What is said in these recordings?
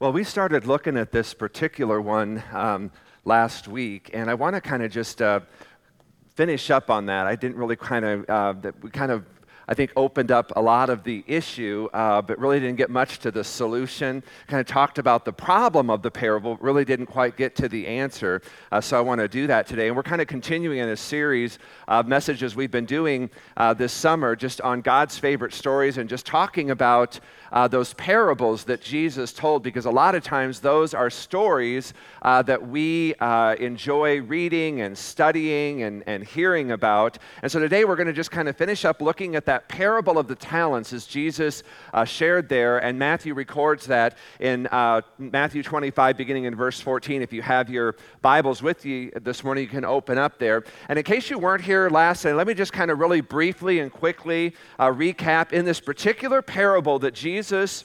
Well, we started looking at this particular one um, last week, and I want to kind of just uh, finish up on that. I didn't really kind of, uh, we kind of I think, opened up a lot of the issue, uh, but really didn't get much to the solution. Kind of talked about the problem of the parable, really didn't quite get to the answer. Uh, so I want to do that today. And we're kind of continuing in a series of messages we've been doing uh, this summer just on God's favorite stories and just talking about uh, those parables that Jesus told, because a lot of times those are stories uh, that we uh, enjoy reading and studying and, and hearing about. And so today we're going to just kind of finish up looking at that parable of the talents as Jesus uh, shared there. And Matthew records that in uh, Matthew 25, beginning in verse 14. If you have your Bibles with you this morning, you can open up there. And in case you weren't here last night, let me just kind of really briefly and quickly uh, recap in this particular parable that Jesus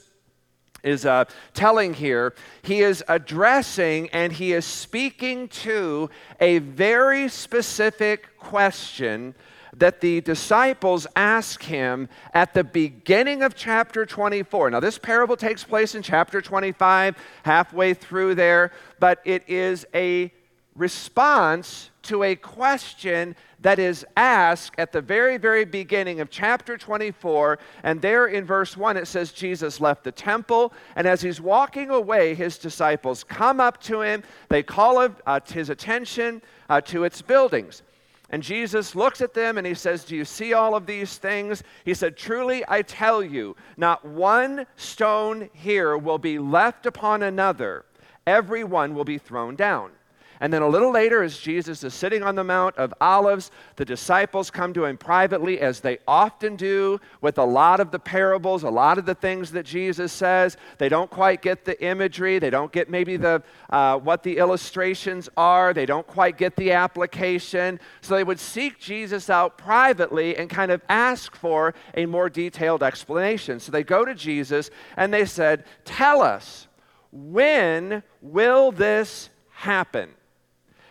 is uh, telling here, he is addressing and he is speaking to a very specific question that the disciples ask him at the beginning of chapter 24. Now, this parable takes place in chapter 25, halfway through there, but it is a response to a question that is asked at the very, very beginning of chapter 24. And there in verse 1, it says, Jesus left the temple, and as he's walking away, his disciples come up to him. They call uh, his attention uh, to its buildings. And Jesus looks at them and he says, Do you see all of these things? He said, Truly I tell you, not one stone here will be left upon another, every one will be thrown down. And then a little later, as Jesus is sitting on the Mount of Olives, the disciples come to him privately, as they often do with a lot of the parables, a lot of the things that Jesus says. They don't quite get the imagery, they don't get maybe the, uh, what the illustrations are, they don't quite get the application. So they would seek Jesus out privately and kind of ask for a more detailed explanation. So they go to Jesus and they said, Tell us, when will this happen?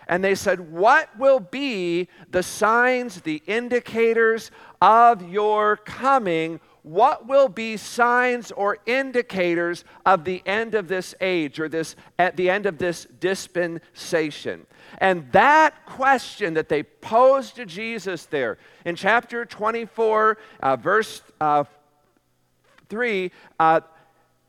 And they said, What will be the signs, the indicators of your coming? What will be signs or indicators of the end of this age or this at the end of this dispensation? And that question that they posed to Jesus there in chapter 24, uh, verse uh, 3, uh,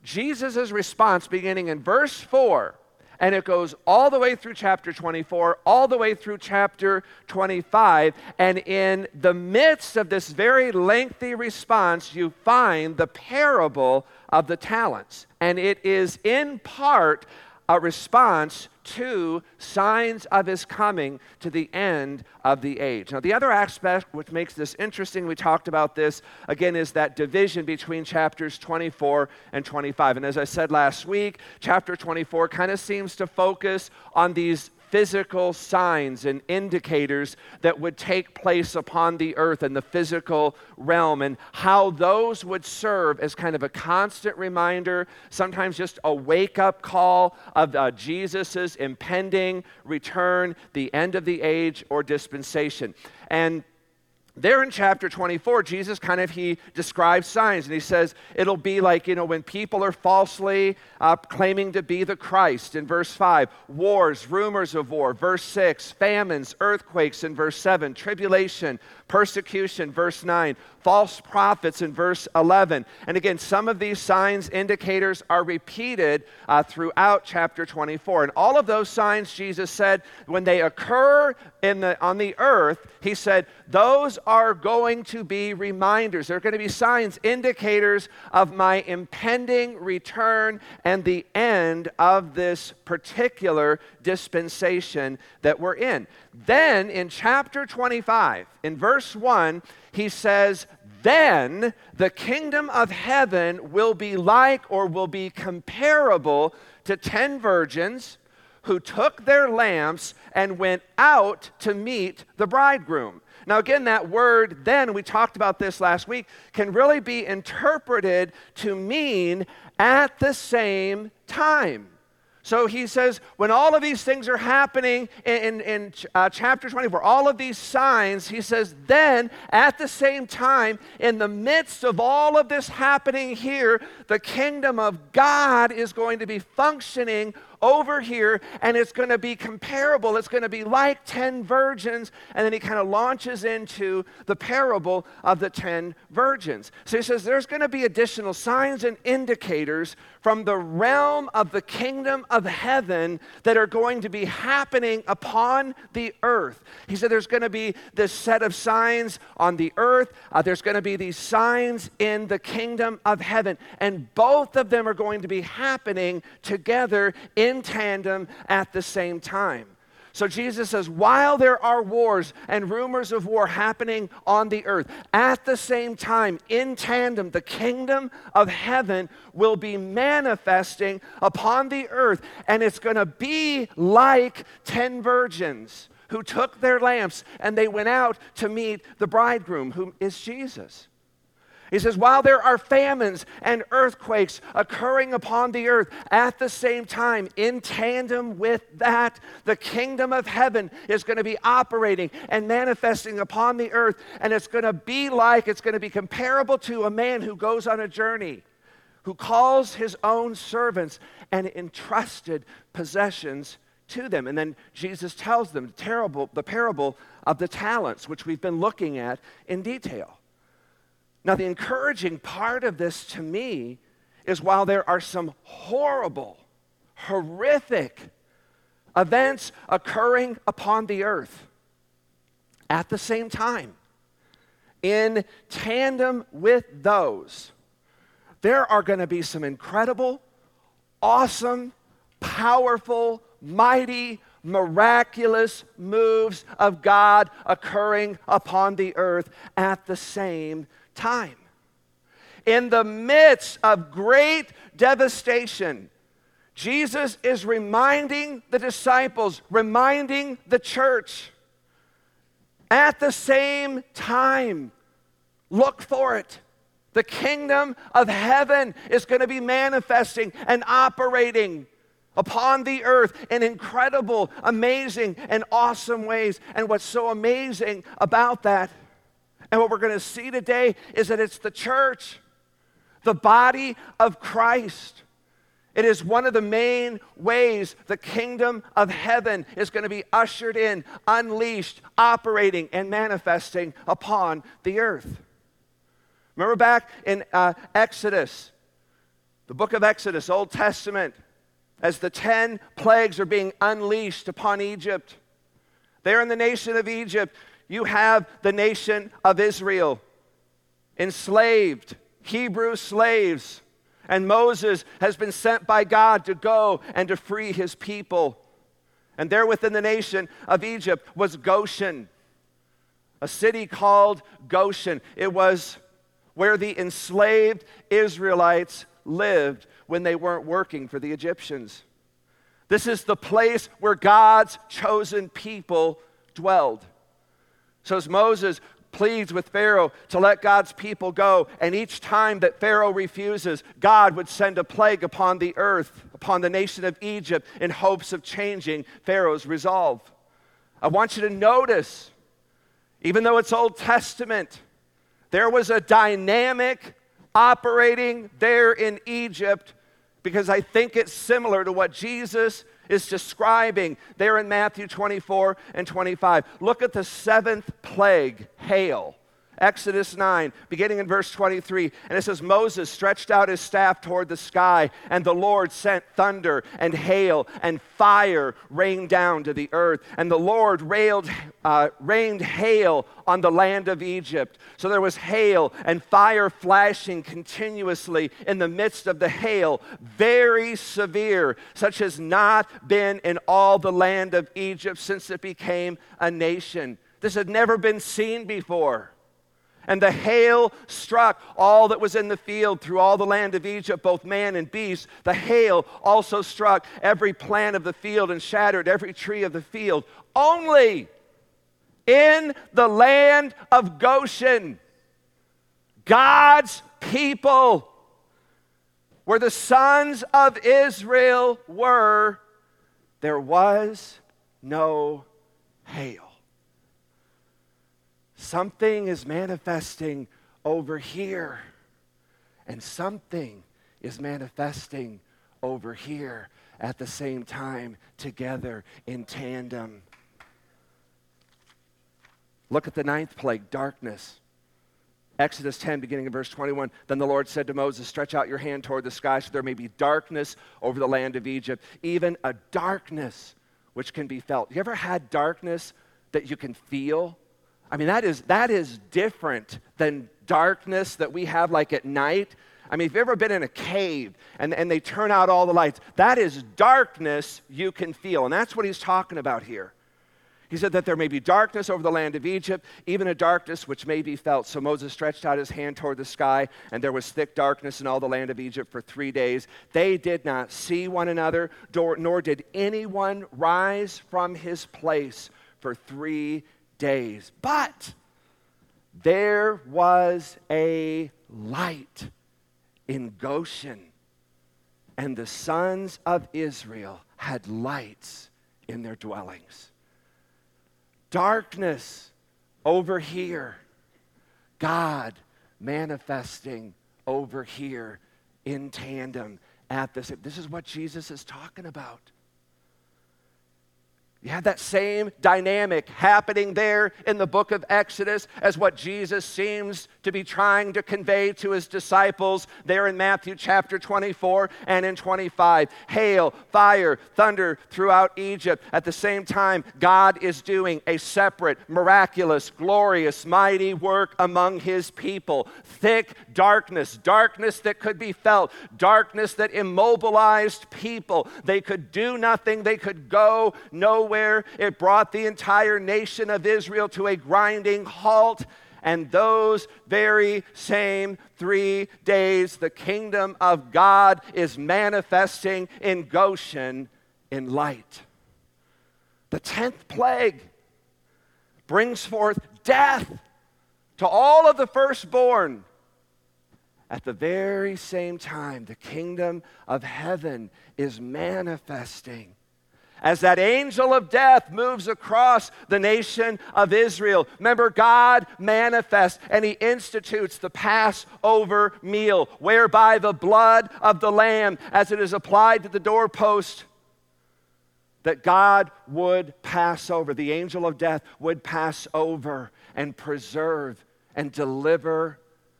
Jesus' response beginning in verse 4 and it goes all the way through chapter 24, all the way through chapter 25. And in the midst of this very lengthy response, you find the parable of the talents. And it is in part a response to signs of his coming to the end of the age. Now, the other aspect which makes this interesting, we talked about this again, is that division between chapters 24 and 25. And as I said last week, chapter 24 kind of seems to focus on these physical signs and indicators that would take place upon the earth in the physical realm and how those would serve as kind of a constant reminder, sometimes just a wake up call of uh, Jesus' impending return, the end of the age or dispensation. And there in chapter 24 jesus kind of he describes signs and he says it'll be like you know when people are falsely uh, claiming to be the christ. In verse 5 wars rumors of war. Verse 6 famines earthquakes. In verse 7 tribulation. Persecution. Verse 9 false prophets in verse 11. And again, some of these signs, indicators are repeated uh, throughout chapter 24. And all of those signs, Jesus said, when they occur in the, on the earth, he said, those are going to be reminders. They're going to be signs, indicators of my impending return and the end of this particular dispensation that we're in. Then in chapter 25, in verse 1, he says, Then the kingdom of heaven will be like or will be comparable to ten virgins who took their lamps and went out to meet the bridegroom. Now, again, that word then, we talked about this last week, can really be interpreted to mean at the same time. So he says, when all of these things are happening in, in, in uh, chapter 24, all of these signs, he says, then at the same time, in the midst of all of this happening here, the kingdom of God is going to be functioning over here and it's going to be comparable. It's going to be like 10 virgins. And then he kind of launches into the parable of the 10 virgins. So he says there's going to be additional signs and indicators from the realm of the kingdom of heaven that are going to be happening upon the earth. He said there's going to be this set of signs on the earth, uh, there's going to be these signs in the kingdom of heaven. And both of them are going to be happening together in tandem at the same time. So Jesus says, while there are wars and rumors of war happening on the earth, at the same time, in tandem, the kingdom of heaven will be manifesting upon the earth. And it's going to be like 10 virgins who took their lamps and they went out to meet the bridegroom, who is Jesus. He says, while there are famines and earthquakes occurring upon the earth at the same time, in tandem with that, the kingdom of heaven is going to be operating and manifesting upon the earth. And it's going to be like, it's going to be comparable to a man who goes on a journey, who calls his own servants and entrusted possessions to them. And then Jesus tells them the, terrible, the parable of the talents, which we've been looking at in detail. Now, the encouraging part of this to me is while there are some horrible, horrific events occurring upon the earth, at the same time, in tandem with those, there are going to be some incredible, awesome, powerful, mighty, miraculous moves of God occurring upon the earth at the same time. In the midst of great devastation, Jesus is reminding the disciples, reminding the church, at the same time, look for it. The kingdom of heaven is going to be manifesting and operating upon the earth in incredible, amazing, and awesome ways. And what's so amazing about that and what we're going to see today is that it's the church, the body of Christ. It is one of the main ways the kingdom of heaven is going to be ushered in, unleashed, operating, and manifesting upon the earth. Remember back in uh, Exodus, the book of Exodus, Old Testament, as the 10 plagues are being unleashed upon Egypt. There in the nation of Egypt, you have the nation of Israel, enslaved, Hebrew slaves. And Moses has been sent by God to go and to free his people. And there within the nation of Egypt was Goshen, a city called Goshen. It was where the enslaved Israelites lived when they weren't working for the Egyptians. This is the place where God's chosen people dwelled. So as Moses pleads with Pharaoh to let God's people go, and each time that Pharaoh refuses, God would send a plague upon the earth, upon the nation of Egypt, in hopes of changing Pharaoh's resolve. I want you to notice, even though it's Old Testament, there was a dynamic operating there in Egypt because I think it's similar to what Jesus is describing there in Matthew 24 and 25. Look at the seventh plague, hail. Exodus 9, beginning in verse 23. And it says, Moses stretched out his staff toward the sky, and the Lord sent thunder and hail, and fire rained down to the earth. And the Lord railed, uh, rained hail on the land of Egypt. So there was hail and fire flashing continuously in the midst of the hail, very severe, such as not been in all the land of Egypt since it became a nation. This had never been seen before. And the hail struck all that was in the field through all the land of Egypt, both man and beast. The hail also struck every plant of the field and shattered every tree of the field. Only in the land of Goshen, God's people where the sons of Israel were, there was no hail. Something is manifesting over here, and something is manifesting over here at the same time, together in tandem. Look at the ninth plague darkness. Exodus 10, beginning in verse 21. Then the Lord said to Moses, Stretch out your hand toward the sky so there may be darkness over the land of Egypt, even a darkness which can be felt. You ever had darkness that you can feel? I mean, that is, that is different than darkness that we have like at night. I mean, if you've ever been in a cave and, and they turn out all the lights, that is darkness you can feel. And that's what he's talking about here. He said that there may be darkness over the land of Egypt, even a darkness which may be felt. So Moses stretched out his hand toward the sky, and there was thick darkness in all the land of Egypt for three days. They did not see one another, nor did anyone rise from his place for three days. But there was a light in Goshen, and the sons of Israel had lights in their dwellings darkness over here, God manifesting over here in tandem at this. This is what Jesus is talking about. You have that same dynamic happening there in the book of Exodus as what Jesus seems to be trying to convey to his disciples there in Matthew chapter 24 and in 25. Hail, fire, thunder throughout Egypt. At the same time, God is doing a separate, miraculous, glorious, mighty work among his people. Thick darkness, darkness that could be felt, darkness that immobilized people. They could do nothing, they could go nowhere nowhere. It brought the entire nation of Israel to a grinding halt. And those very same three days, the kingdom of God is manifesting in Goshen in light. The tenth plague brings forth death to all of the firstborn. At the very same time, the kingdom of heaven is manifesting as that angel of death moves across the nation of Israel. Remember, God manifests and he institutes the Passover meal, whereby the blood of the Lamb, as it is applied to the doorpost, that God would pass over, the angel of death would pass over and preserve and deliver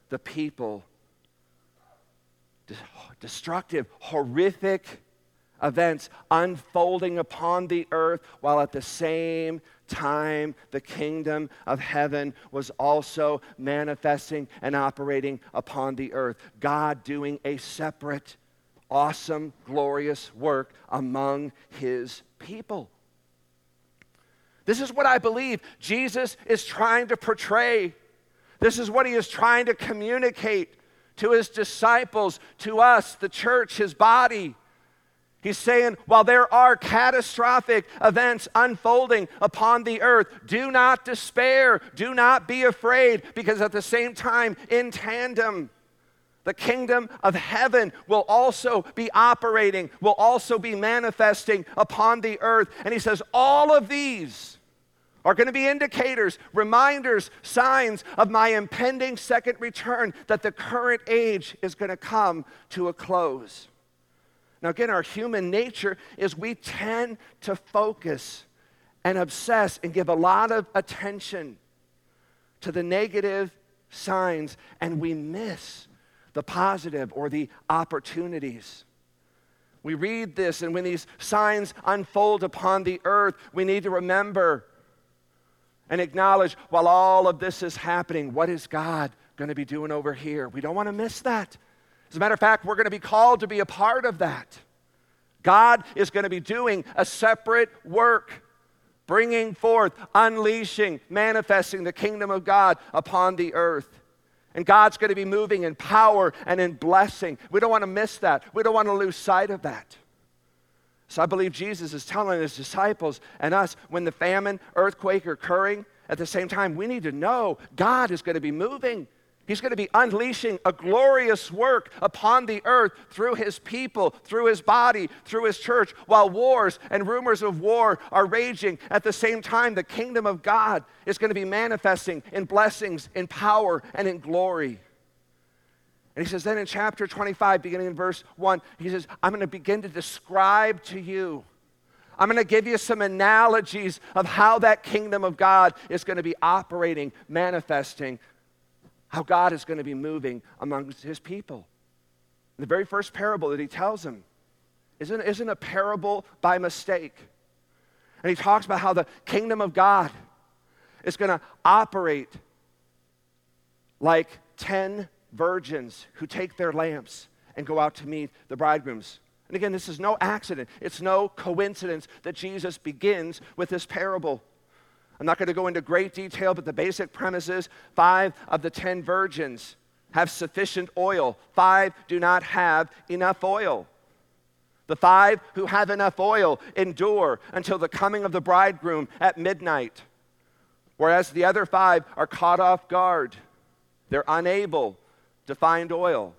the people. Destructive, horrific events unfolding upon the earth, while at the same time the kingdom of heaven was also manifesting and operating upon the earth. God doing a separate, awesome, glorious work among his people. This is what I believe Jesus is trying to portray. This is what he is trying to communicate to his disciples, to us, the church, his body. He's saying, while there are catastrophic events unfolding upon the earth, do not despair, do not be afraid, because at the same time, in tandem, the kingdom of heaven will also be operating, will also be manifesting upon the earth. And he says, all of these are going to be indicators, reminders, signs of my impending second return that the current age is going to come to a close. Now, again, our human nature is we tend to focus and obsess and give a lot of attention to the negative signs, and we miss the positive or the opportunities. We read this, and when these signs unfold upon the earth, we need to remember and acknowledge while all of this is happening, what is God going to be doing over here? We don't want to miss that. As a matter of fact, we're going to be called to be a part of that. God is going to be doing a separate work, bringing forth, unleashing, manifesting the kingdom of God upon the earth. And God's going to be moving in power and in blessing. We don't want to miss that. We don't want to lose sight of that. So I believe Jesus is telling his disciples and us when the famine, earthquake are occurring, at the same time, we need to know God is going to be moving He's going to be unleashing a glorious work upon the earth through his people, through his body, through his church, while wars and rumors of war are raging. At the same time, the kingdom of God is going to be manifesting in blessings, in power, and in glory. And he says, then in chapter 25, beginning in verse 1, he says, I'm going to begin to describe to you. I'm going to give you some analogies of how that kingdom of God is going to be operating, manifesting, how God is going to be moving amongst his people. The very first parable that he tells them isn't, isn't a parable by mistake. And he talks about how the kingdom of God is going to operate like 10 virgins who take their lamps and go out to meet the bridegrooms. And again, this is no accident, it's no coincidence that Jesus begins with this parable. I'm not going to go into great detail, but the basic premise is five of the ten virgins have sufficient oil, five do not have enough oil. The five who have enough oil endure until the coming of the bridegroom at midnight, whereas the other five are caught off guard. They're unable to find oil.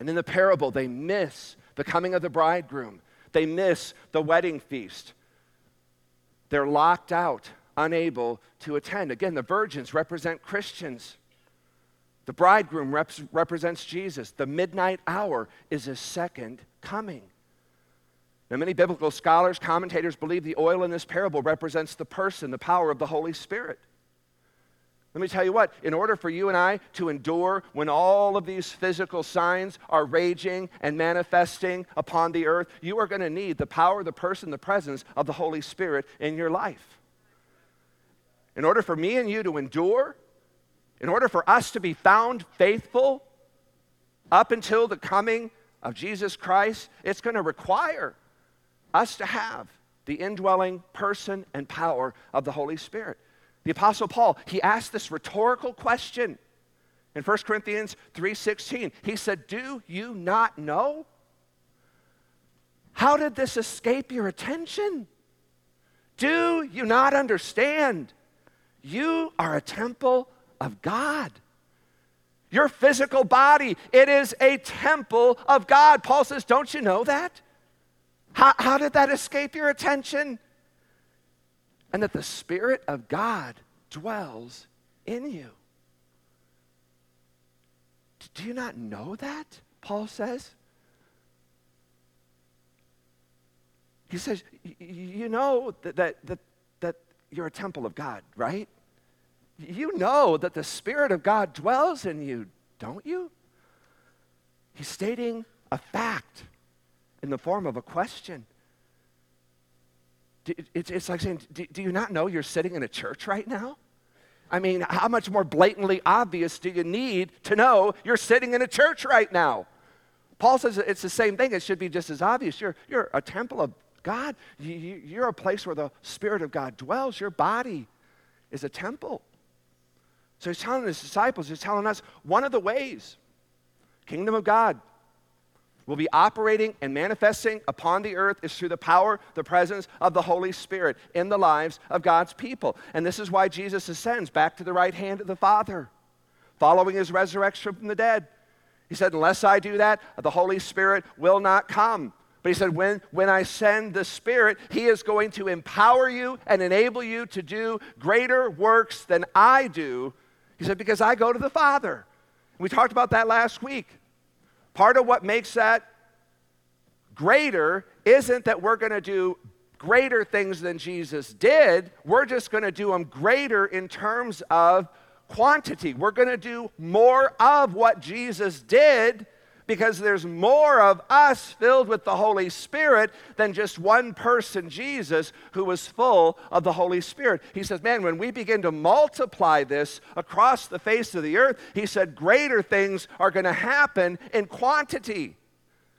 And in the parable, they miss the coming of the bridegroom, they miss the wedding feast. They're locked out unable to attend. Again, the virgins represent Christians. The bridegroom rep- represents Jesus. The midnight hour is his second coming. Now, many biblical scholars, commentators believe the oil in this parable represents the person, the power of the Holy Spirit. Let me tell you what, in order for you and I to endure when all of these physical signs are raging and manifesting upon the earth, you are going to need the power, the person, the presence of the Holy Spirit in your life in order for me and you to endure, in order for us to be found faithful up until the coming of Jesus Christ, it's going to require us to have the indwelling person and power of the Holy Spirit. The apostle Paul, he asked this rhetorical question in 1 Corinthians 3:16. He said, "Do you not know? How did this escape your attention? Do you not understand?" You are a temple of God. Your physical body, it is a temple of God. Paul says, Don't you know that? How, how did that escape your attention? And that the Spirit of God dwells in you. Do you not know that? Paul says. He says, You know that, that, that, that you're a temple of God, right? You know that the Spirit of God dwells in you, don't you? He's stating a fact in the form of a question. It's like saying, Do you not know you're sitting in a church right now? I mean, how much more blatantly obvious do you need to know you're sitting in a church right now? Paul says it's the same thing. It should be just as obvious. You're, you're a temple of God. You're a place where the Spirit of God dwells. Your body is a temple. So he's telling his disciples, he's telling us one of the ways kingdom of God will be operating and manifesting upon the earth is through the power, the presence of the Holy Spirit in the lives of God's people. And this is why Jesus ascends back to the right hand of the Father, following his resurrection from the dead. He said, Unless I do that, the Holy Spirit will not come. But he said, when, when I send the Spirit, He is going to empower you and enable you to do greater works than I do he said, Because I go to the Father. We talked about that last week. Part of what makes that greater isn't that we're going to do greater things than Jesus did. We're just going to do them greater in terms of quantity. We're going to do more of what Jesus did because there's more of us filled with the Holy Spirit than just one person, Jesus, who was full of the Holy Spirit. He says, Man, when we begin to multiply this across the face of the earth, he said, greater things are going to happen in quantity.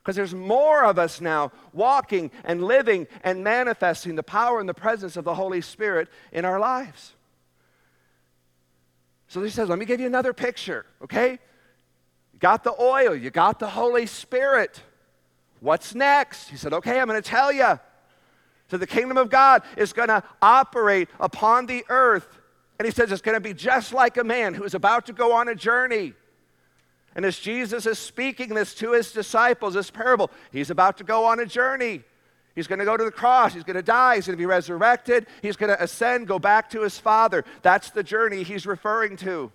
Because there's more of us now walking and living and manifesting the power and the presence of the Holy Spirit in our lives. So he says, Let me give you another picture, okay? Got the oil, you got the Holy Spirit. What's next? He said, Okay, I'm going to tell you. So the kingdom of God is going to operate upon the earth And he says it's going to be just like a man who is about to go on a journey. And as Jesus is speaking this to his disciples, this parable, he's about to go on a journey. He's going to go to the cross. He's going to die. He's going to be resurrected. He's going to ascend, go back to his Father. That's the journey he's referring to.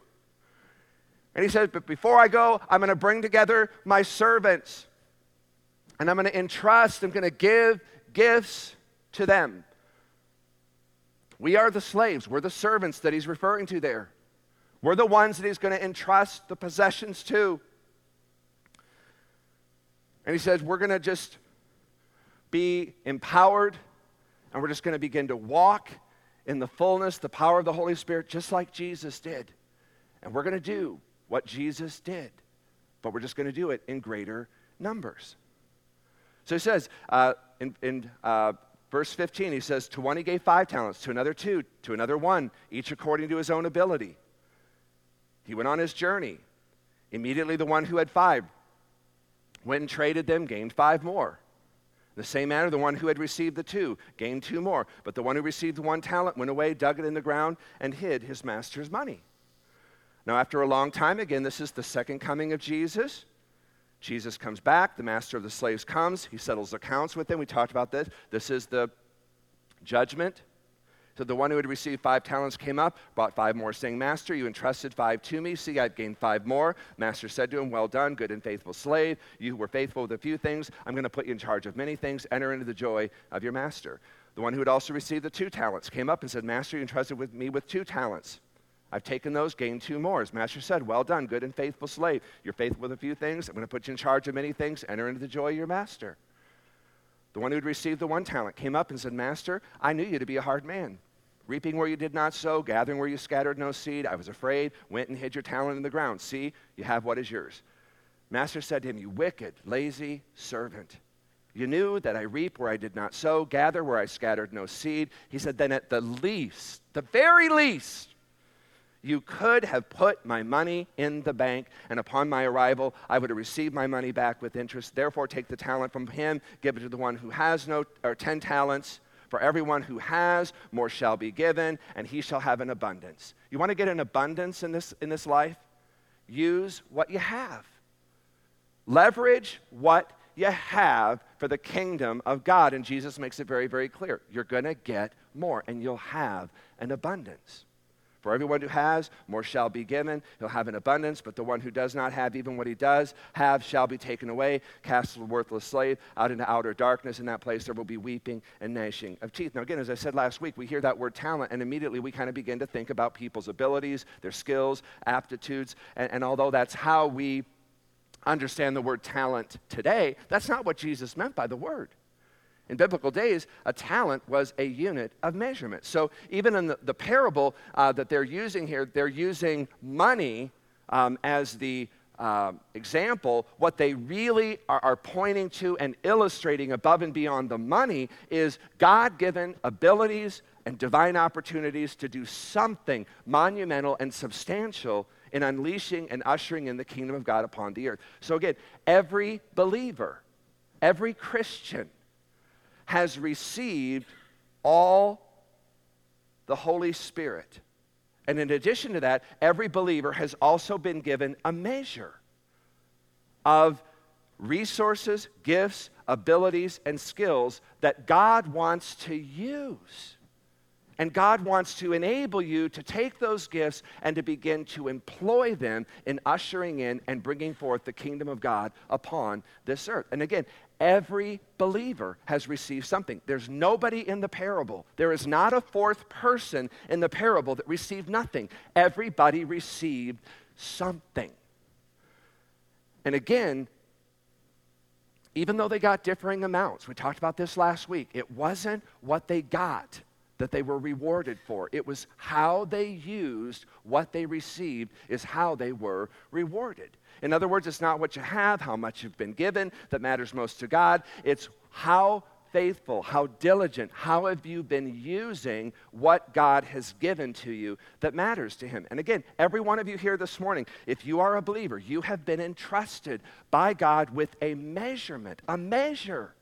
And he says, But before I go, I'm going to bring together my servants. And I'm going to entrust, I'm going to give gifts to them. We are the slaves, we're the servants that he's referring to there. We're the ones that he's going to entrust the possessions to. And he says, We're going to just be empowered and we're just going to begin to walk in the fullness, the power of the Holy Spirit, just like Jesus did. And we're going to do what Jesus did, but we're just going to do it in greater numbers. So he says uh, in, in uh, verse 15, he says, To one he gave five talents, to another two, to another one, each according to his own ability. He went on his journey. Immediately, the one who had five went and traded them, gained five more. In the same manner, the one who had received the two gained two more. But the one who received the one talent went away, dug it in the ground, and hid his master's money. Now, after a long time, again, this is the second coming of Jesus. Jesus comes back. The master of the slaves comes. He settles accounts with them. We talked about this. This is the judgment. So the one who had received five talents came up, brought five more, saying, Master, you entrusted five to me. See, I've gained five more. Master said to him, Well done, good and faithful slave. You were faithful with a few things. I'm going to put you in charge of many things. Enter into the joy of your master. The one who had also received the two talents came up and said, Master, you entrusted with me with two talents. I've taken those, gained two more. As Master said, Well done, good and faithful slave. You're faithful with a few things. I'm going to put you in charge of many things. Enter into the joy of your master. The one who had received the one talent came up and said, Master, I knew you to be a hard man, reaping where you did not sow, gathering where you scattered no seed. I was afraid, went and hid your talent in the ground. See, you have what is yours. Master said to him, You wicked, lazy servant. You knew that I reap where I did not sow, gather where I scattered no seed. He said, Then at the least, the very least, you could have put my money in the bank, and upon my arrival, I would have received my money back with interest. Therefore, take the talent from him, give it to the one who has no, or ten talents. For everyone who has, more shall be given, and he shall have an abundance. You want to get an abundance in this, in this life? Use what you have. Leverage what you have for the kingdom of God. And Jesus makes it very, very clear. You're going to get more, and you'll have an abundance. For everyone who has, more shall be given. He'll have an abundance, but the one who does not have even what he does have shall be taken away, cast a worthless slave out into outer darkness. In that place there will be weeping and gnashing of teeth. Now, again, as I said last week, we hear that word talent, and immediately we kind of begin to think about people's abilities, their skills, aptitudes. And, and although that's how we understand the word talent today, that's not what Jesus meant by the word. In biblical days, a talent was a unit of measurement. So even in the, the parable uh, that they're using here, they're using money um, as the uh, example. What they really are, are pointing to and illustrating above and beyond the money is God given abilities and divine opportunities to do something monumental and substantial in unleashing and ushering in the kingdom of God upon the earth. So, again, every believer, every Christian, has received all the Holy Spirit. And in addition to that, every believer has also been given a measure of resources, gifts, abilities, and skills that God wants to use. And God wants to enable you to take those gifts and to begin to employ them in ushering in and bringing forth the kingdom of God upon this earth. And again, every believer has received something. There's nobody in the parable. There is not a fourth person in the parable that received nothing. Everybody received something. And again, even though they got differing amounts, we talked about this last week, it wasn't what they got that they were rewarded for. It was how they used what they received, is how they were rewarded. In other words, it's not what you have, how much you've been given that matters most to God. It's how faithful, how diligent, how have you been using what God has given to you that matters to Him? And again, every one of you here this morning, if you are a believer, you have been entrusted by God with a measurement, a measure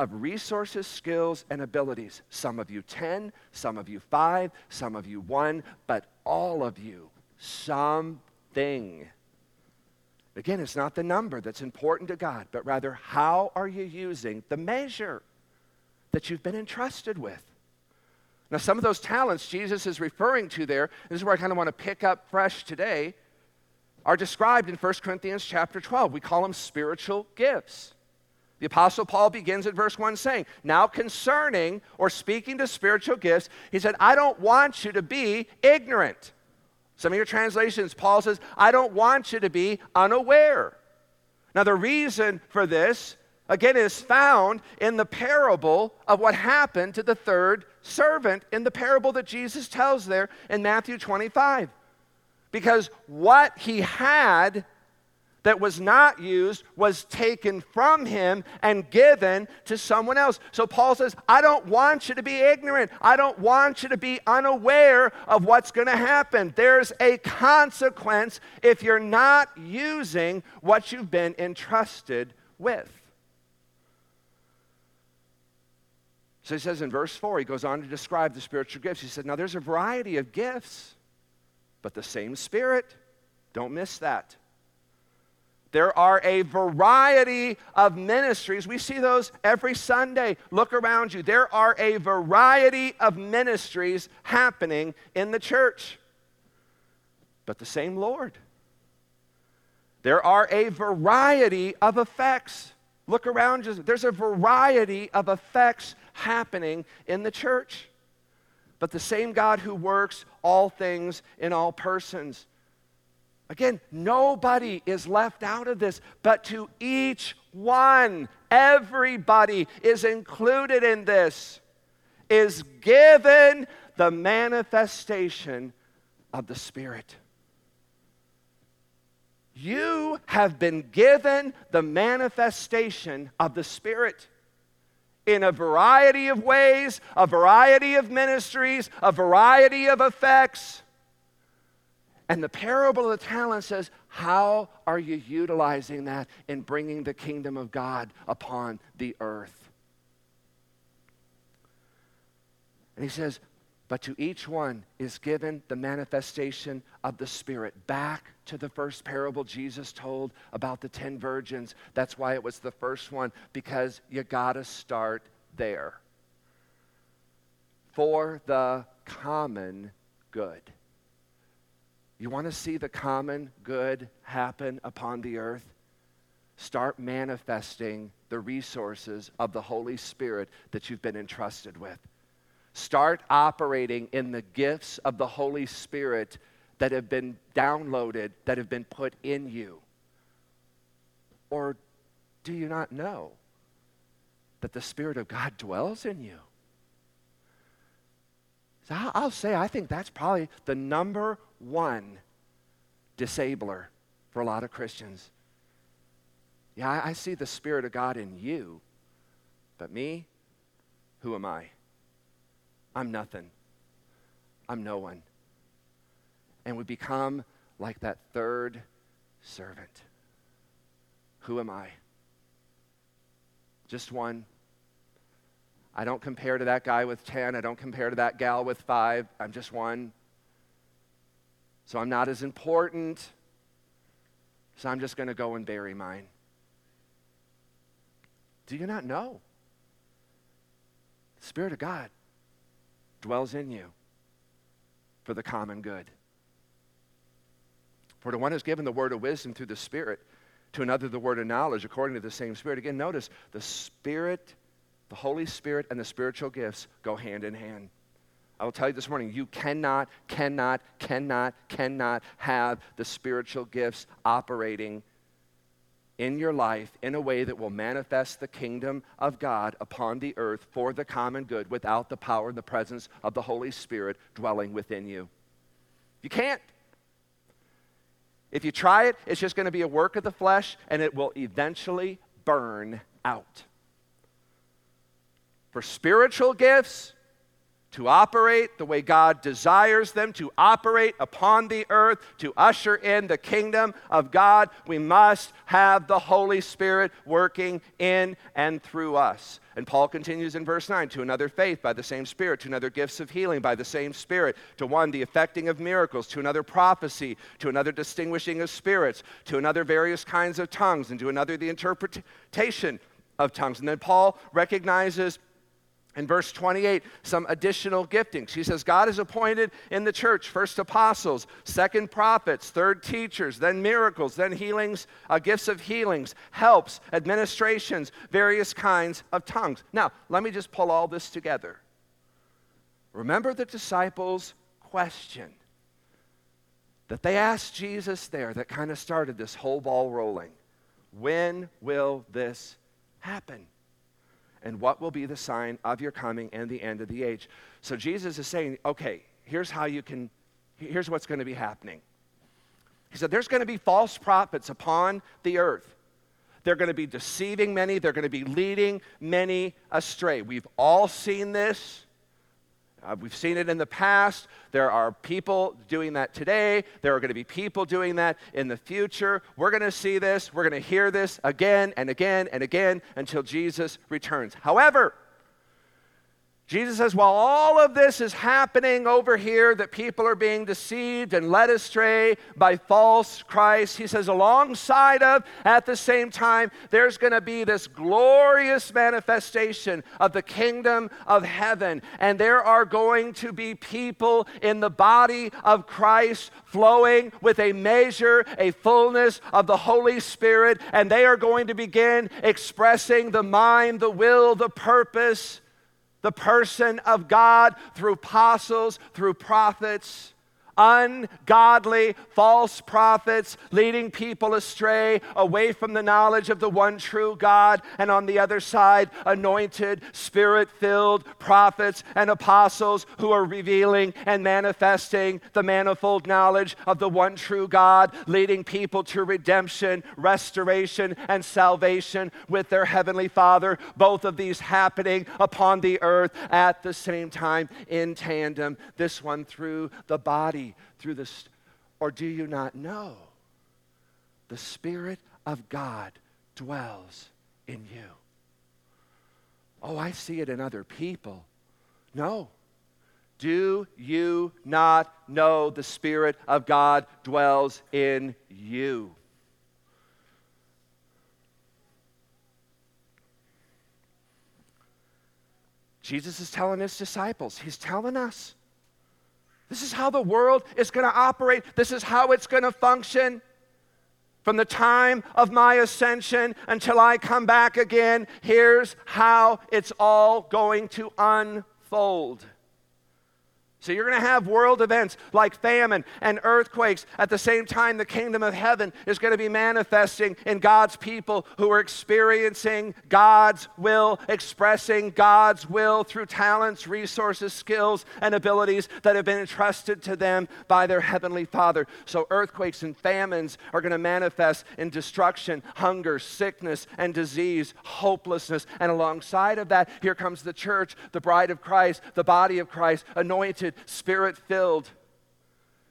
of resources, skills, and abilities. Some of you 10, some of you 5, some of you 1, but all of you something. Again, it's not the number that's important to God, but rather how are you using the measure that you've been entrusted with? Now, some of those talents Jesus is referring to there, this is where I kind of want to pick up fresh today, are described in 1 Corinthians chapter 12. We call them spiritual gifts. The Apostle Paul begins at verse 1 saying, Now concerning or speaking to spiritual gifts, he said, I don't want you to be ignorant. Some of your translations, Paul says, I don't want you to be unaware. Now, the reason for this, again, is found in the parable of what happened to the third servant in the parable that Jesus tells there in Matthew 25. Because what he had that was not used was taken from him and given to someone else. So Paul says, I don't want you to be ignorant. I don't want you to be unaware of what's going to happen. There's a consequence if you're not using what you've been entrusted with. So he says in verse 4, he goes on to describe the spiritual gifts. He said, Now there's a variety of gifts, but the same Spirit. Don't miss that. There are a variety of ministries. We see those every Sunday. Look around you. There are a variety of ministries happening in the church, but the same Lord. There are a variety of effects. Look around you. There's a variety of effects happening in the church, but the same God who works all things in all persons. Again, nobody is left out of this, but to each one, everybody is included in this, is given the manifestation of the Spirit. You have been given the manifestation of the Spirit in a variety of ways, a variety of ministries, a variety of effects. And the parable of the talent says, How are you utilizing that in bringing the kingdom of God upon the earth? And he says, But to each one is given the manifestation of the Spirit. Back to the first parable Jesus told about the 10 virgins. That's why it was the first one, because you got to start there. For the common good. You want to see the common good happen upon the earth? Start manifesting the resources of the Holy Spirit that you've been entrusted with. Start operating in the gifts of the Holy Spirit that have been downloaded, that have been put in you. Or do you not know that the Spirit of God dwells in you? So I'll say, I think that's probably the number one disabler for a lot of Christians. Yeah, I, I see the Spirit of God in you, but me, who am I? I'm nothing. I'm no one. And we become like that third servant. Who am I? Just one. I don't compare to that guy with 10. I don't compare to that gal with five. I'm just one. So I'm not as important. So I'm just going to go and bury mine. Do you not know? The Spirit of God dwells in you for the common good. For the one who's given the word of wisdom through the Spirit, to another the word of knowledge according to the same Spirit. Again, notice the Spirit, the Holy Spirit, and the spiritual gifts go hand in hand. I will tell you this morning you cannot, cannot, cannot, cannot have the spiritual gifts operating in your life in a way that will manifest the kingdom of God upon the earth for the common good without the power and the presence of the Holy Spirit dwelling within you. You can't. If you try it, it's just going to be a work of the flesh and it will eventually burn out. For spiritual gifts, to operate the way God desires them to operate upon the earth, to usher in the kingdom of God, we must have the Holy Spirit working in and through us. And Paul continues in verse 9 to another faith by the same Spirit, to another gifts of healing by the same Spirit, to one the effecting of miracles, to another prophecy, to another distinguishing of spirits, to another various kinds of tongues, and to another the interpretation of tongues. And then Paul recognizes in verse 28, some additional giftings. He says, God has appointed in the church first apostles, second prophets, third teachers, then miracles, then healings, uh, gifts of healings, helps, administrations, various kinds of tongues. Now, let me just pull all this together. Remember the disciples' question that they asked Jesus there that kind of started this whole ball rolling. When will this happen? And what will be the sign of your coming and the end of the age. So Jesus is saying, okay, here's how you can, here's what's going to be happening. He said, there's going to be false prophets upon the earth. They're going to be deceiving many, they're going to be leading many astray. We've all seen this. Uh, we've seen it in the past. There are people doing that today. There are going to be people doing that in the future. We're going to see this. We're going to hear this again and again and again until Jesus returns. However, Jesus says, while all of this is happening over here, that people are being deceived and led astray by false Christ, he says, alongside of, at the same time, there's going to be this glorious manifestation of the kingdom of heaven. And there are going to be people in the body of Christ flowing with a measure, a fullness of the Holy Spirit. And they are going to begin expressing the mind, the will, the purpose the person of God through apostles, through prophets ungodly false prophets leading people astray away from the knowledge of the one true God, and on the other side, anointed, spirit filled prophets and apostles who are revealing and manifesting the manifold knowledge of the one true God, leading people to redemption, restoration, and salvation with their heavenly Father. Both of these happening upon the earth at the same time in tandem, this one through the body through this? Or do you not know? The Spirit of God dwells in you. Oh, I see it in other people. No. Do you not know the Spirit of God dwells in you? Jesus is telling his disciples, he's telling us this is how the world is going to operate. This is how it's going to function. From the time of my ascension until I come back again, here's how it's all going to unfold. So you're going to have world events like famine and earthquakes. At the same time, the kingdom of heaven is going to be manifesting in God's people who are experiencing God's will, expressing God's will through talents, resources, skills, and abilities that have been entrusted to them by their heavenly Father. So earthquakes and famines are going to manifest in destruction, hunger, sickness, and disease, hopelessness. And alongside of that, here comes the church, the bride of Christ, the body of Christ, anointed spirit filled.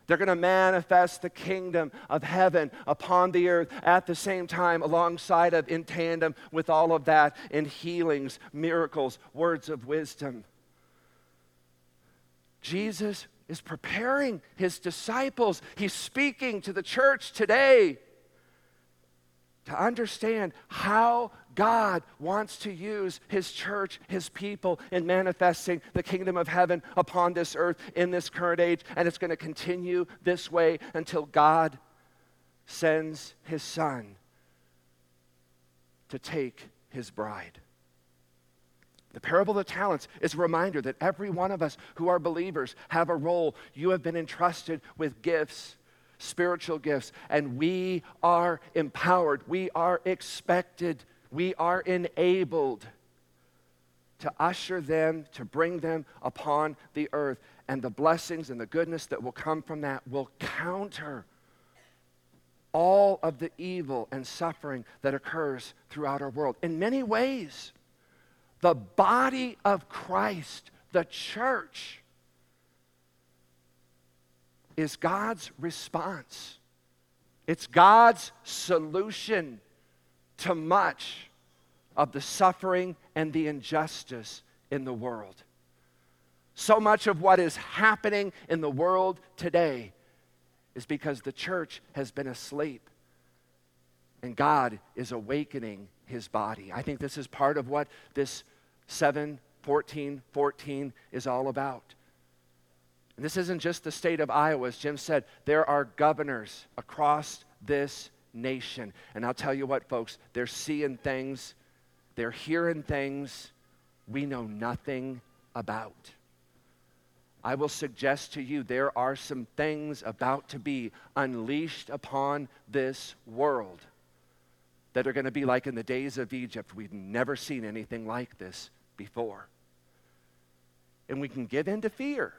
They're going to manifest the kingdom of heaven upon the earth at the same time, alongside of, in tandem with all of that, in healings, miracles, words of wisdom. Jesus is preparing his disciples. He's speaking to the church today to understand how God wants to use His church, His people, in manifesting the kingdom of heaven upon this earth in this current age. And it's going to continue this way until God sends His Son to take His bride. The parable of the talents is a reminder that every one of us who are believers have a role. You have been entrusted with gifts spiritual gifts, and we are empowered. We are expected. We are enabled to usher them, to bring them upon the earth. And the blessings and the goodness that will come from that will counter all of the evil and suffering that occurs throughout our world. In many ways, the body of Christ The church is God's response. It's God's solution to much of the suffering and the injustice in the world. So much of what is happening in the world today is because the church has been asleep and God is awakening his body. I think this is part of what this 7 14 14 is all about. And this isn't just the state of Iowa. As Jim said, there are governors across this nation. And I'll tell you what, folks, they're seeing things, they're hearing things we know nothing about. I will suggest to you there are some things about to be unleashed upon this world that are going to be like in the days of Egypt. We've never seen anything like this before. And we can give in to fear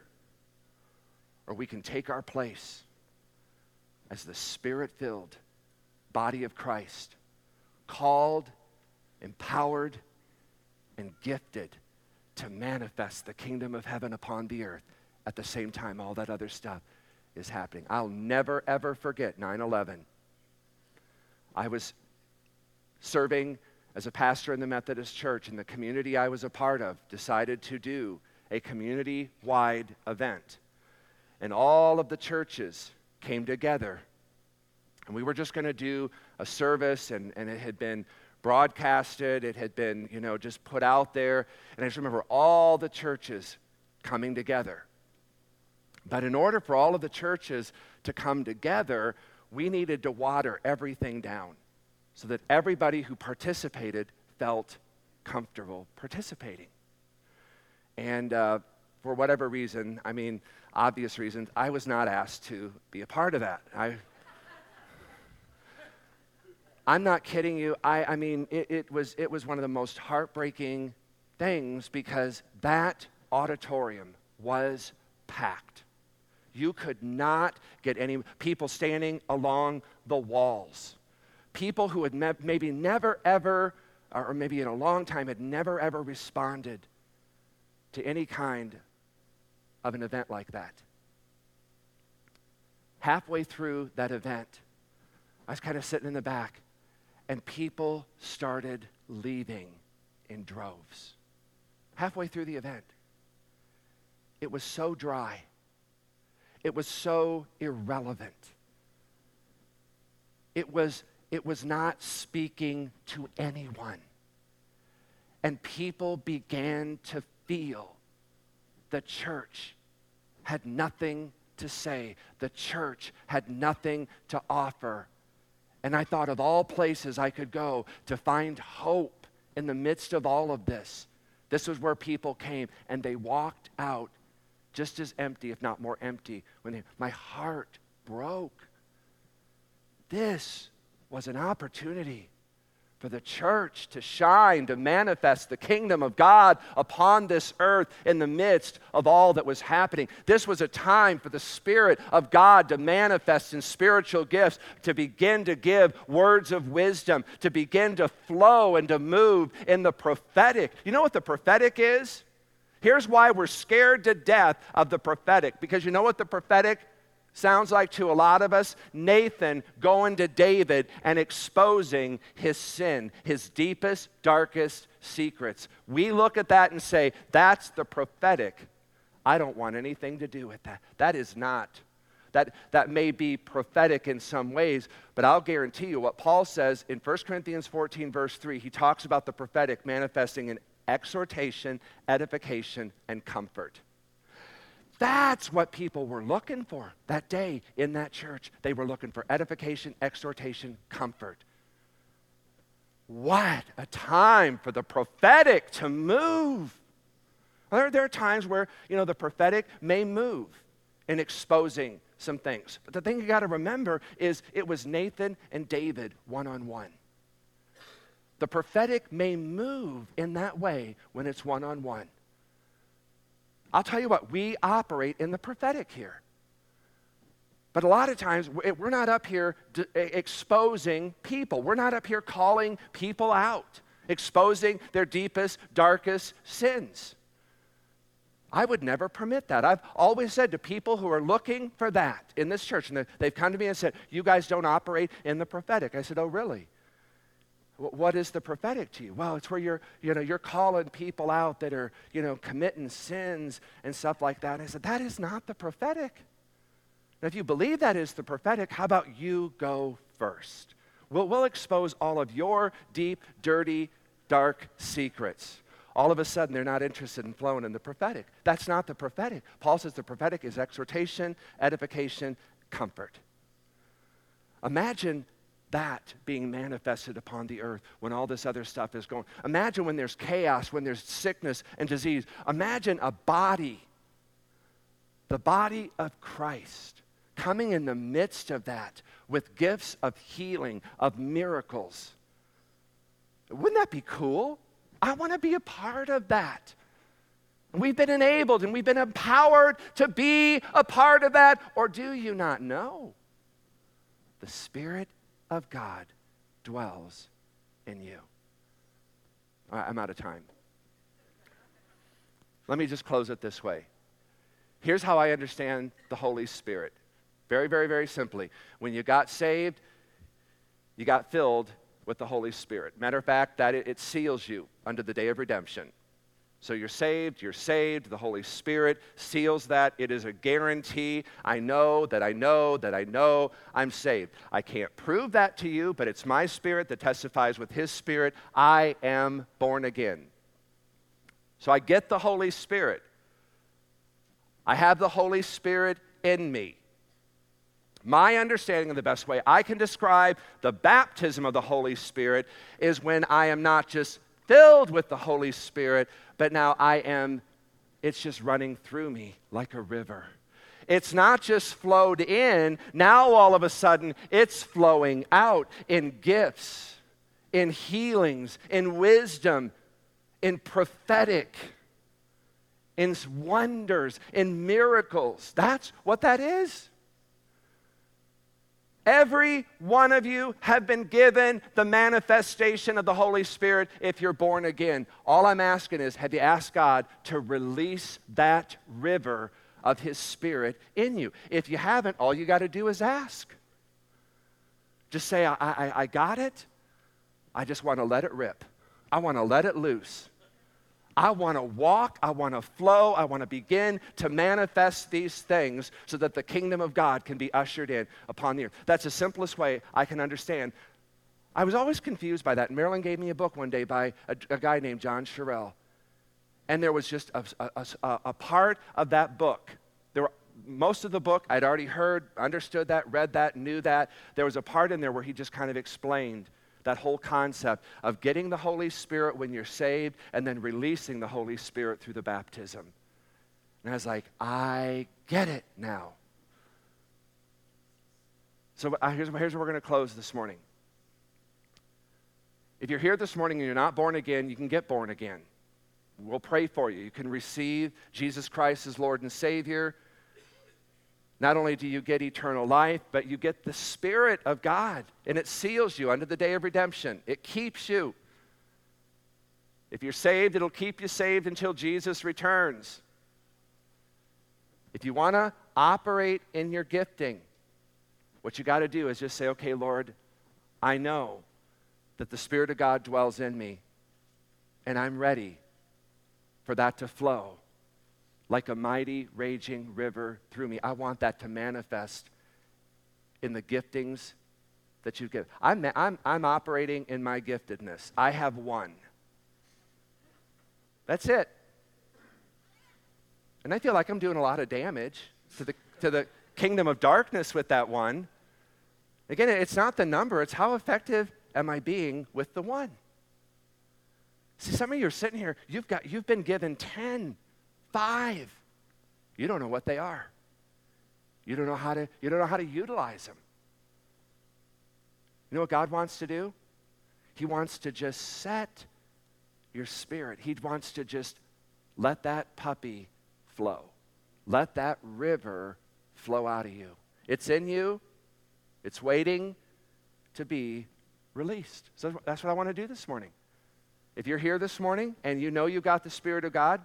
or we can take our place as the spirit filled body of Christ, called, empowered, and gifted to manifest the kingdom of heaven upon the earth at the same time all that other stuff is happening. I'll never, ever forget 9 11. I was serving as a pastor in the Methodist Church, and the community I was a part of decided to do a community wide event and all of the churches came together. And we were just going to do a service, and, and it had been broadcasted, it had been, you know, just put out there. And I just remember all the churches coming together. But in order for all of the churches to come together, we needed to water everything down so that everybody who participated felt comfortable participating. And uh, for whatever reason, I mean, obvious reasons, I was not asked to be a part of that. I, I'm not kidding you. I, I mean, it, it, was, it was one of the most heartbreaking things because that auditorium was packed. You could not get any people standing along the walls. People who had me- maybe never ever, or maybe in a long time, had never ever responded to any kind of an event like that. Halfway through that event, I was kind of sitting in the back, and people started leaving in droves. Halfway through the event, it was so dry, it was so irrelevant. It was, it was not speaking to anyone. And people began to feel the church had nothing to say. The church had nothing to offer. And I thought of all places I could go to find hope in the midst of all of this. This was where people came and they walked out just as empty, if not more empty, when they, my heart broke. This was an opportunity for the church to shine, to manifest the kingdom of God upon this earth in the midst of all that was happening. This was a time for the Spirit of God to manifest in spiritual gifts, to begin to give words of wisdom, to begin to flow and to move in the prophetic. You know what the prophetic is? Here's why we're scared to death of the prophetic, because you know what the prophetic Sounds like to a lot of us Nathan going to David and exposing his sin, his deepest, darkest secrets. We look at that and say, that's the prophetic. I don't want anything to do with that. That is not. That, that may be prophetic in some ways, but I'll guarantee you what Paul says in 1 Corinthians 14, verse 3, he talks about the prophetic manifesting in exhortation, edification, and comfort. That's what people were looking for that day in that church. They were looking for edification, exhortation, comfort. What a time for the prophetic to move. There, there are times where, you know, the prophetic may move in exposing some things. But the thing you got to remember is it was Nathan and David one on one. The prophetic may move in that way when it's one on one. I'll tell you what, we operate in the prophetic here. But a lot of times, we're not up here exposing people. We're not up here calling people out, exposing their deepest, darkest sins. I would never permit that. I've always said to people who are looking for that in this church, and they've come to me and said, You guys don't operate in the prophetic. I said, Oh, really? What is the prophetic to you? Well, it's where you're, you know, you're calling people out that are, you know, committing sins and stuff like that. And I said, that is not the prophetic. Now, if you believe that is the prophetic, how about you go first? We'll, we'll expose all of your deep, dirty, dark secrets. All of a sudden, they're not interested in flowing in the prophetic. That's not the prophetic. Paul says the prophetic is exhortation, edification, comfort. Imagine that being manifested upon the earth when all this other stuff is going. Imagine when there's chaos, when there's sickness and disease. Imagine a body, the body of Christ, coming in the midst of that with gifts of healing, of miracles. Wouldn't that be cool? I want to be a part of that. We've been enabled and we've been empowered to be a part of that. Or do you not know? The Spirit of God dwells in you. All right, I'm out of time. Let me just close it this way. Here's how I understand the Holy Spirit. Very, very, very simply. When you got saved, you got filled with the Holy Spirit. Matter of fact, that it, it seals you under the day of redemption. So you're saved, you're saved. The Holy Spirit seals that. It is a guarantee. I know that I know that I know I'm saved. I can't prove that to you, but it's my spirit that testifies with His Spirit. I am born again. So I get the Holy Spirit. I have the Holy Spirit in me. My understanding of the best way I can describe the baptism of the Holy Spirit is when I am not just filled with the Holy Spirit, but now I am, it's just running through me like a river. It's not just flowed in, now all of a sudden it's flowing out in gifts, in healings, in wisdom, in prophetic, in wonders, in miracles. That's what that is. Every one of you have been given the manifestation of the Holy Spirit if you're born again. All I'm asking is have you asked God to release that river of His Spirit in you? If you haven't, all you got to do is ask. Just say, I, I, I got it. I just want to let it rip. I want to let it loose. I want to walk, I want to flow, I want to begin to manifest these things so that the kingdom of God can be ushered in upon the earth. That's the simplest way I can understand. I was always confused by that. Marilyn gave me a book one day by a, a guy named John Sherrill. And there was just a, a, a part of that book. There were, most of the book I'd already heard, understood that, read that, knew that. There was a part in there where he just kind of explained that whole concept of getting the Holy Spirit when you're saved and then releasing the Holy Spirit through the baptism. And I was like, I get it now. So uh, here's, here's where we're going to close this morning. If you're here this morning and you're not born again, you can get born again. We'll pray for you. You can receive Jesus Christ as Lord and Savior. Not only do you get eternal life, but you get the Spirit of God, and it seals you under the day of redemption. It keeps you. If you're saved, it'll keep you saved until Jesus returns. If you want to operate in your gifting, what you got to do is just say, okay, Lord, I know that the Spirit of God dwells in me, and I'm ready for that to flow like a mighty raging river through me. I want that to manifest in the giftings that you give. I'm, I'm, I'm operating in my giftedness. I have one. That's it. And I feel like I'm doing a lot of damage to the, to the kingdom of darkness with that one. Again, it's not the number, it's how effective am I being with the one. See, some of you are sitting here, you've, got, you've been given 10 Five. You don't know what they are. You don't know how to, you don't know how to utilize them. You know what God wants to do? He wants to just set your spirit. He wants to just let that puppy flow. Let that river flow out of you. It's in you, it's waiting to be released. So that's what I want to do this morning. If you're here this morning and you know you got the Spirit of God,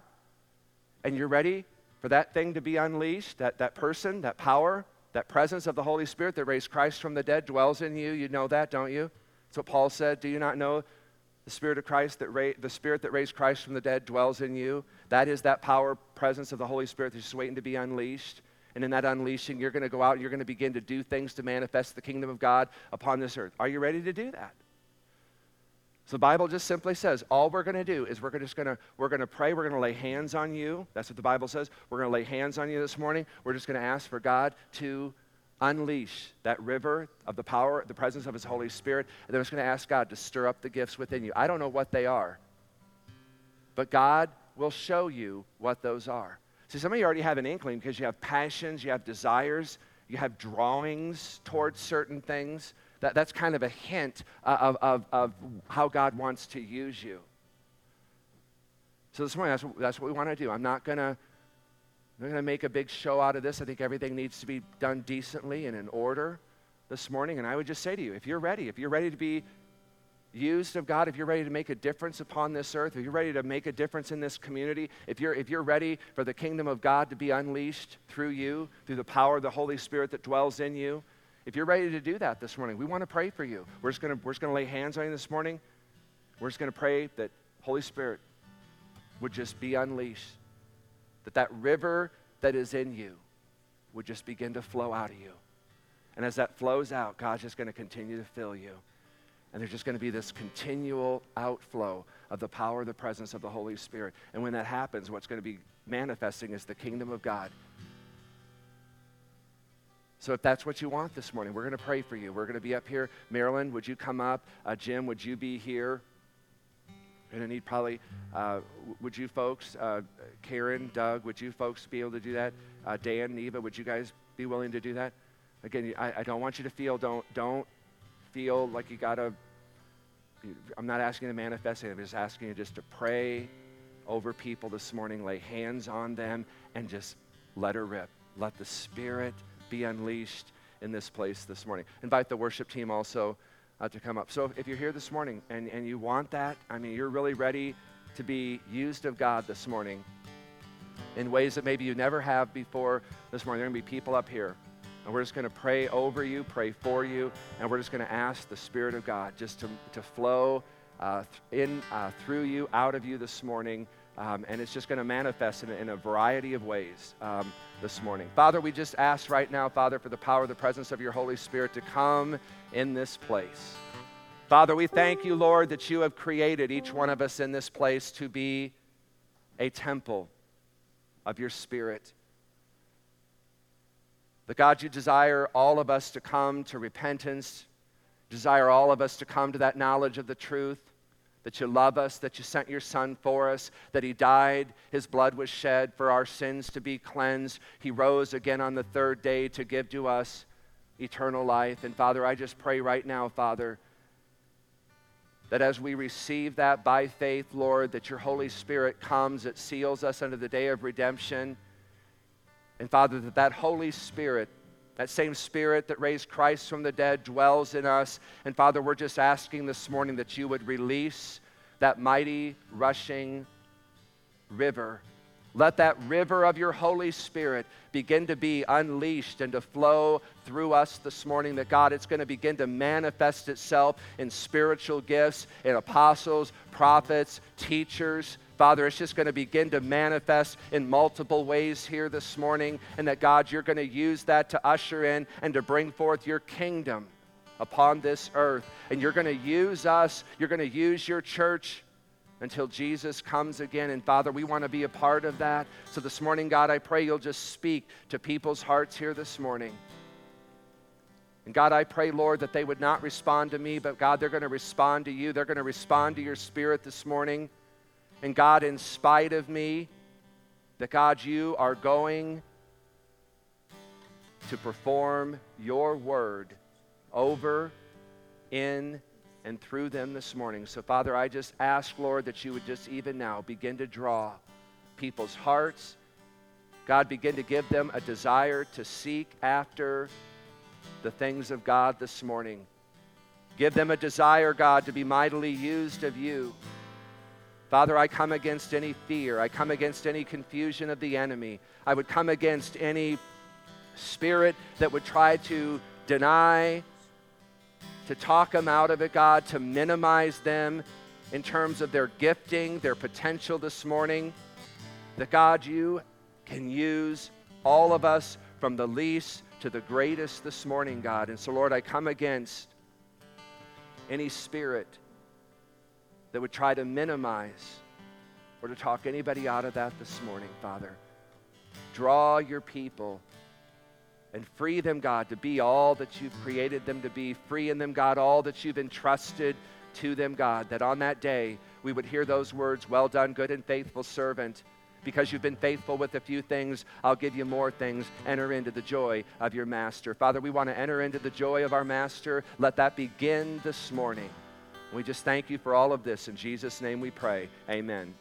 and you're ready for that thing to be unleashed, that, that person, that power, that presence of the Holy Spirit that raised Christ from the dead dwells in you. You know that, don't you? That's what Paul said. Do you not know the Spirit of Christ that ra- the Spirit that raised Christ from the dead dwells in you? That is that power, presence of the Holy Spirit that's just waiting to be unleashed. And in that unleashing, you're going to go out and you're going to begin to do things to manifest the kingdom of God upon this earth. Are you ready to do that? So the Bible just simply says all we're going to do is we're just going to we're going to pray. We're going to lay hands on you. That's what the Bible says. We're going to lay hands on you this morning. We're just going to ask for God to unleash that river of the power, the presence of His Holy Spirit, and then we're just going to ask God to stir up the gifts within you. I don't know what they are, but God will show you what those are. See, some of you already have an inkling because you have passions, you have desires, you have drawings towards certain things. That, that's kind of a hint uh, of, of, of how God wants to use you. So this morning, that's, that's what we want to do. I'm not going to I'm not going to make a big show out of this. I think everything needs to be done decently and in order this morning. And I would just say to you, if you're ready, if you're ready to be used of God, if you're ready to make a difference upon this earth, if you're ready to make a difference in this community, if you're, if you're ready for the kingdom of God to be unleashed through you, through the power of the Holy Spirit that dwells in you, if you're ready to do that this morning, we want to pray for you. We're just going to, lay hands on you this morning. We're just going to pray that Holy Spirit would just be unleashed, that that river that is in you would just begin to flow out of you. And as that flows out, God's just going to continue to fill you. And there's just going to be this continual outflow of the power, the presence of the Holy Spirit. And when that happens, what's going to be manifesting is the kingdom of God so if that's what you want this morning, we're going to pray for you. We're going to be up here. Marilyn, would you come up? Uh, Jim, would you be here? Going to need probably, uh, would you folks, uh, Karen, Doug, would you folks be able to do that? Uh, Dan, Neva, would you guys be willing to do that? Again, I, I don't want you to feel, don't, don't feel like you got to, I'm not asking you to manifest it. I'm just asking you just to pray over people this morning, lay hands on them, and just let her rip. Let the Spirit be unleashed in this place this morning. Invite the worship team also uh, to come up. So if you're here this morning and, and you want that, I mean, you're really ready to be used of God this morning in ways that maybe you never have before this morning. There are going to be people up here. And we're just going to pray over you, pray for you, and we're just going to ask the Spirit of God just to, to flow uh, in uh, through you, out of you this morning um, and it's just going to manifest in, in, a variety of ways um, this morning. Father, we just ask right now, Father, for the power, the presence of your Holy Spirit to come in this place. Father, we thank you, Lord, that you have created each one of us in this place to be a temple of your Spirit. The God, you desire all of us to come to repentance, desire all of us to come to that knowledge of the truth that you love us, that you sent your Son for us, that He died, His blood was shed for our sins to be cleansed. He rose again on the third day to give to us eternal life. And Father, I just pray right now, Father, that as we receive that by faith, Lord, that your Holy Spirit comes, it seals us under the day of redemption. And Father, that that Holy Spirit that same spirit that raised Christ from the dead dwells in us. And Father, we're just asking this morning that you would release that mighty rushing river. Let that river of your Holy Spirit begin to be unleashed and to flow through us this morning. That God, it's going to begin to manifest itself in spiritual gifts, in apostles, prophets, teachers, Father, it's just going to begin to manifest in multiple ways here this morning, and that God, you're going to use that to usher in and to bring forth your kingdom upon this earth. And you're going to use us, you're going to use your church until Jesus comes again. And Father, we want to be a part of that. So this morning, God, I pray you'll just speak to people's hearts here this morning. And God, I pray, Lord, that they would not respond to me, but God, they're going to respond to you. They're going to respond to your spirit this morning. And God, in spite of me, that God, you are going to perform your word over, in, and through them this morning. So, Father, I just ask, Lord, that you would just even now begin to draw people's hearts. God, begin to give them a desire to seek after the things of God this morning. Give them a desire, God, to be mightily used of you. Father, I come against any fear. I come against any confusion of the enemy. I would come against any spirit that would try to deny, to talk them out of it, God, to minimize them in terms of their gifting, their potential this morning. That, God, you can use all of us from the least to the greatest this morning, God. And so, Lord, I come against any spirit that would try to minimize or to talk anybody out of that this morning, Father. Draw your people and free them, God, to be all that you've created them to be. Free in them, God, all that you've entrusted to them, God, that on that day we would hear those words, Well done, good and faithful servant. Because you've been faithful with a few things, I'll give you more things. Enter into the joy of your master. Father, we want to enter into the joy of our master. Let that begin this morning. We just thank you for all of this. In Jesus' name we pray. Amen.